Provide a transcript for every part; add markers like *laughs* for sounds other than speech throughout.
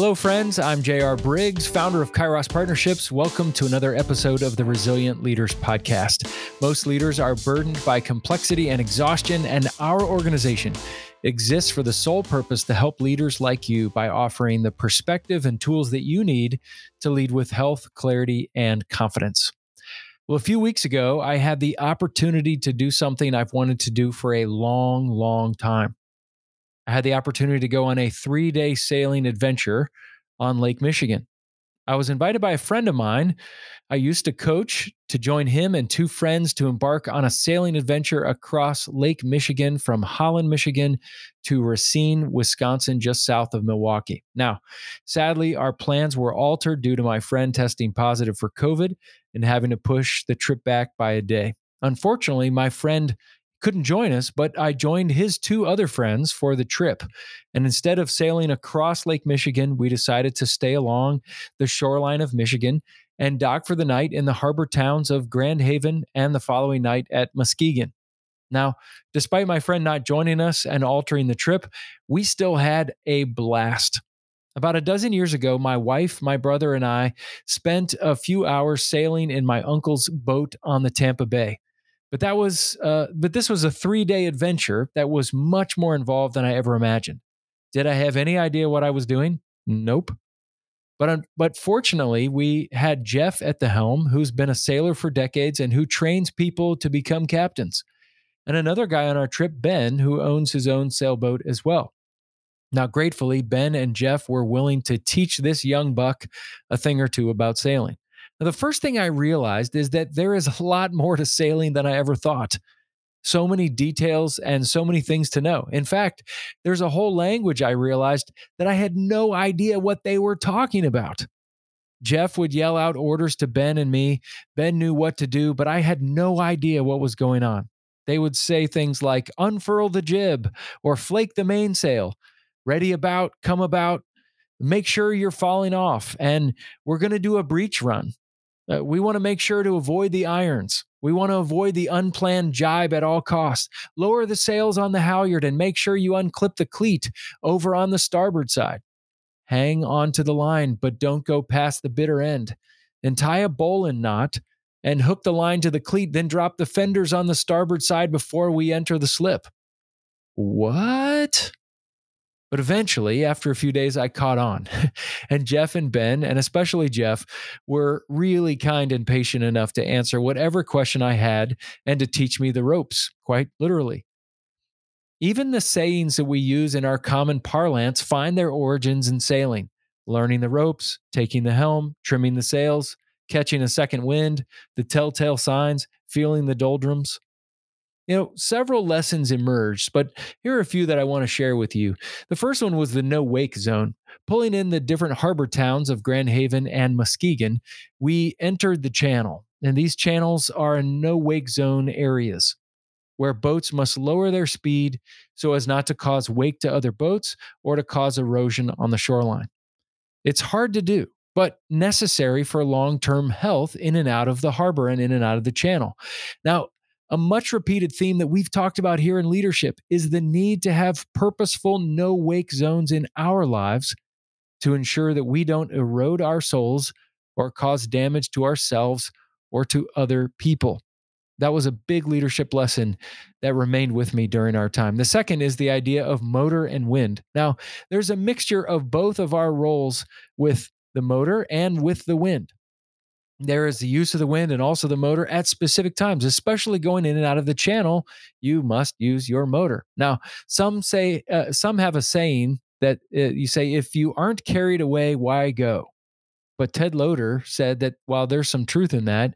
Hello, friends. I'm J.R. Briggs, founder of Kairos Partnerships. Welcome to another episode of the Resilient Leaders Podcast. Most leaders are burdened by complexity and exhaustion, and our organization exists for the sole purpose to help leaders like you by offering the perspective and tools that you need to lead with health, clarity, and confidence. Well, a few weeks ago, I had the opportunity to do something I've wanted to do for a long, long time. I had the opportunity to go on a three day sailing adventure on Lake Michigan. I was invited by a friend of mine I used to coach to join him and two friends to embark on a sailing adventure across Lake Michigan from Holland, Michigan to Racine, Wisconsin, just south of Milwaukee. Now, sadly, our plans were altered due to my friend testing positive for COVID and having to push the trip back by a day. Unfortunately, my friend couldn't join us, but I joined his two other friends for the trip. And instead of sailing across Lake Michigan, we decided to stay along the shoreline of Michigan and dock for the night in the harbor towns of Grand Haven and the following night at Muskegon. Now, despite my friend not joining us and altering the trip, we still had a blast. About a dozen years ago, my wife, my brother, and I spent a few hours sailing in my uncle's boat on the Tampa Bay. But that was, uh, but this was a three-day adventure that was much more involved than I ever imagined. Did I have any idea what I was doing? Nope. But, but fortunately, we had Jeff at the helm, who's been a sailor for decades and who trains people to become captains. And another guy on our trip, Ben, who owns his own sailboat as well. Now, gratefully, Ben and Jeff were willing to teach this young buck a thing or two about sailing. Now, the first thing I realized is that there is a lot more to sailing than I ever thought so many details and so many things to know. In fact, there's a whole language I realized that I had no idea what they were talking about. Jeff would yell out orders to Ben and me. Ben knew what to do, but I had no idea what was going on. They would say things like unfurl the jib or flake the mainsail, ready about, come about, make sure you're falling off, and we're going to do a breach run. Uh, we want to make sure to avoid the irons. We want to avoid the unplanned jibe at all costs. Lower the sails on the halyard and make sure you unclip the cleat over on the starboard side. Hang on to the line, but don't go past the bitter end. And tie a bowline knot and hook the line to the cleat, then drop the fenders on the starboard side before we enter the slip. What? But eventually, after a few days, I caught on. *laughs* and Jeff and Ben, and especially Jeff, were really kind and patient enough to answer whatever question I had and to teach me the ropes, quite literally. Even the sayings that we use in our common parlance find their origins in sailing learning the ropes, taking the helm, trimming the sails, catching a second wind, the telltale signs, feeling the doldrums. You know, several lessons emerged, but here are a few that I want to share with you. The first one was the no wake zone. Pulling in the different harbor towns of Grand Haven and Muskegon, we entered the channel, and these channels are in no wake zone areas where boats must lower their speed so as not to cause wake to other boats or to cause erosion on the shoreline. It's hard to do, but necessary for long term health in and out of the harbor and in and out of the channel. Now, a much repeated theme that we've talked about here in leadership is the need to have purposeful no wake zones in our lives to ensure that we don't erode our souls or cause damage to ourselves or to other people. That was a big leadership lesson that remained with me during our time. The second is the idea of motor and wind. Now, there's a mixture of both of our roles with the motor and with the wind there is the use of the wind and also the motor at specific times, especially going in and out of the channel. You must use your motor. Now, some say, uh, some have a saying that uh, you say, if you aren't carried away, why go? But Ted Loder said that while there's some truth in that,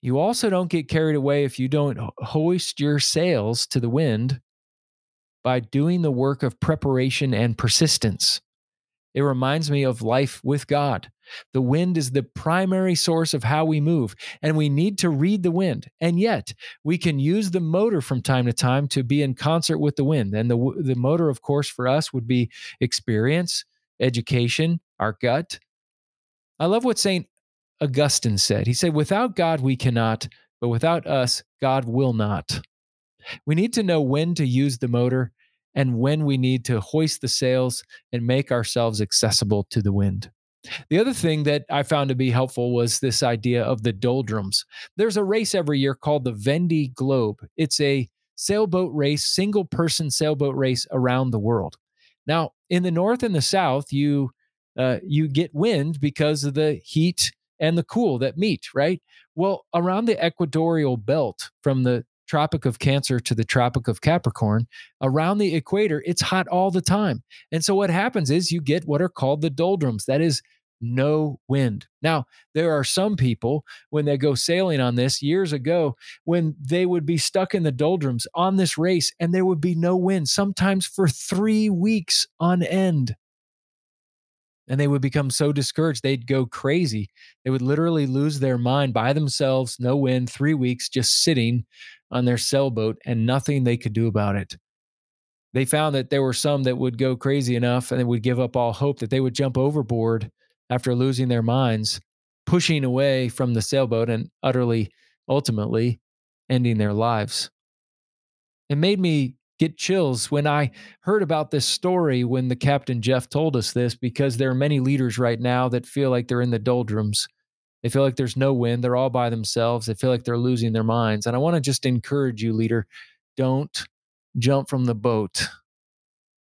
you also don't get carried away if you don't hoist your sails to the wind by doing the work of preparation and persistence. It reminds me of life with God. The wind is the primary source of how we move, and we need to read the wind. And yet, we can use the motor from time to time to be in concert with the wind. And the, the motor, of course, for us would be experience, education, our gut. I love what St. Augustine said. He said, Without God, we cannot, but without us, God will not. We need to know when to use the motor and when we need to hoist the sails and make ourselves accessible to the wind. The other thing that I found to be helpful was this idea of the doldrums. There's a race every year called the Vendée Globe. It's a sailboat race, single person sailboat race around the world. Now, in the north and the south, you uh, you get wind because of the heat and the cool that meet, right? Well, around the equatorial belt from the Tropic of Cancer to the Tropic of Capricorn, around the equator, it's hot all the time. And so what happens is you get what are called the doldrums. That is no wind. Now, there are some people when they go sailing on this years ago when they would be stuck in the doldrums on this race and there would be no wind, sometimes for three weeks on end. And they would become so discouraged, they'd go crazy. They would literally lose their mind by themselves, no wind, three weeks just sitting on their sailboat and nothing they could do about it they found that there were some that would go crazy enough and they would give up all hope that they would jump overboard after losing their minds, pushing away from the sailboat and utterly, ultimately, ending their lives. It made me get chills when I heard about this story when the captain Jeff told us this, because there are many leaders right now that feel like they're in the doldrums. They feel like there's no wind. They're all by themselves. They feel like they're losing their minds. And I want to just encourage you, leader, don't jump from the boat.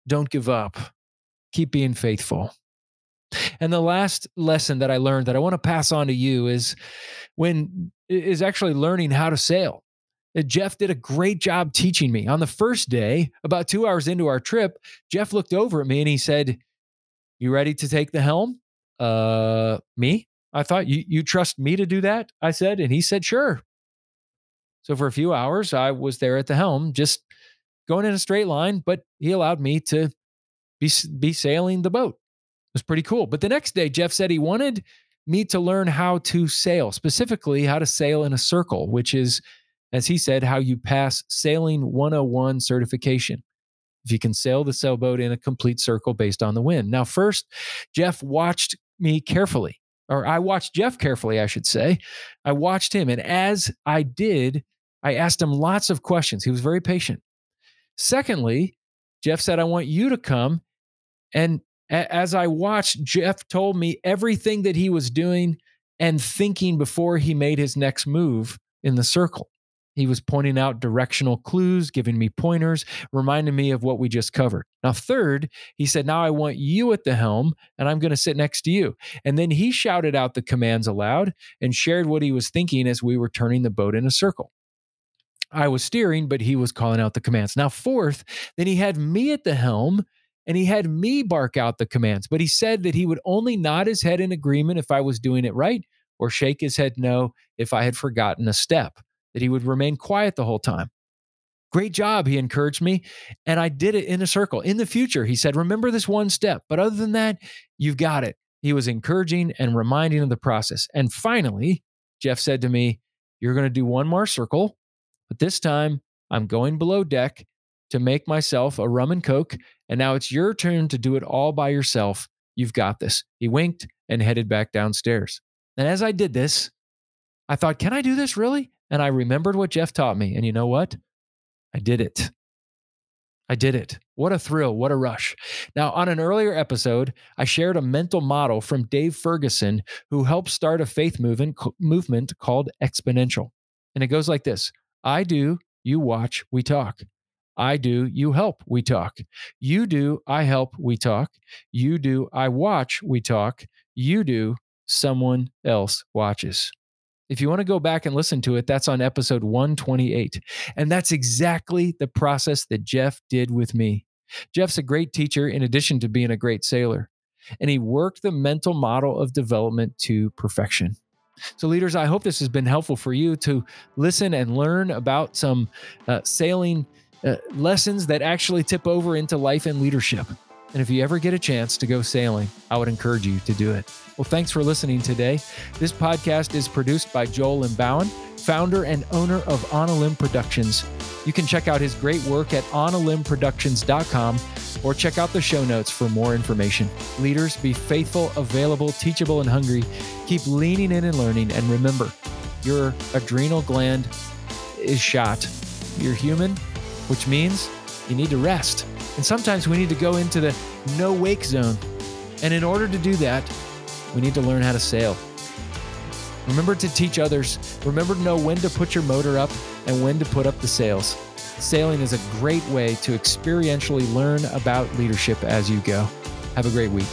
Don't give up. Keep being faithful. And the last lesson that I learned that I want to pass on to you is when is actually learning how to sail. Uh, Jeff did a great job teaching me. On the first day, about 2 hours into our trip, Jeff looked over at me and he said, "You ready to take the helm?" Uh, me? I thought you you trust me to do that? I said, and he said, "Sure." So for a few hours, I was there at the helm, just going in a straight line, but he allowed me to be be sailing the boat It was pretty cool. But the next day, Jeff said he wanted me to learn how to sail, specifically how to sail in a circle, which is, as he said, how you pass Sailing 101 certification. If you can sail the sailboat in a complete circle based on the wind. Now, first, Jeff watched me carefully, or I watched Jeff carefully, I should say. I watched him. And as I did, I asked him lots of questions. He was very patient. Secondly, Jeff said, I want you to come and as I watched, Jeff told me everything that he was doing and thinking before he made his next move in the circle. He was pointing out directional clues, giving me pointers, reminding me of what we just covered. Now, third, he said, Now I want you at the helm and I'm going to sit next to you. And then he shouted out the commands aloud and shared what he was thinking as we were turning the boat in a circle. I was steering, but he was calling out the commands. Now, fourth, then he had me at the helm and he had me bark out the commands, but he said that he would only nod his head in agreement if I was doing it right or shake his head no if I had forgotten a step, that he would remain quiet the whole time. Great job, he encouraged me. And I did it in a circle. In the future, he said, remember this one step. But other than that, you've got it. He was encouraging and reminding of the process. And finally, Jeff said to me, You're going to do one more circle, but this time I'm going below deck to make myself a rum and coke, and now it's your turn to do it all by yourself. You've got this. He winked and headed back downstairs. And as I did this, I thought, can I do this really? And I remembered what Jeff taught me. And you know what? I did it. I did it. What a thrill. What a rush. Now, on an earlier episode, I shared a mental model from Dave Ferguson, who helped start a faith movement, movement called Exponential. And it goes like this I do, you watch, we talk. I do, you help, we talk. You do, I help, we talk. You do, I watch, we talk. You do, someone else watches. If you want to go back and listen to it, that's on episode 128. And that's exactly the process that Jeff did with me. Jeff's a great teacher in addition to being a great sailor, and he worked the mental model of development to perfection. So, leaders, I hope this has been helpful for you to listen and learn about some uh, sailing uh, lessons that actually tip over into life and leadership. And if you ever get a chance to go sailing, I would encourage you to do it. Well, thanks for listening today. This podcast is produced by Joel Limbauan, founder and owner of On a Limb Productions. You can check out his great work at onalimbproductions.com or check out the show notes for more information. Leaders, be faithful, available, teachable, and hungry. Keep leaning in and learning. And remember, your adrenal gland is shot. You're human which means you need to rest. And sometimes we need to go into the no wake zone. And in order to do that, we need to learn how to sail. Remember to teach others. Remember to know when to put your motor up and when to put up the sails. Sailing is a great way to experientially learn about leadership as you go. Have a great week.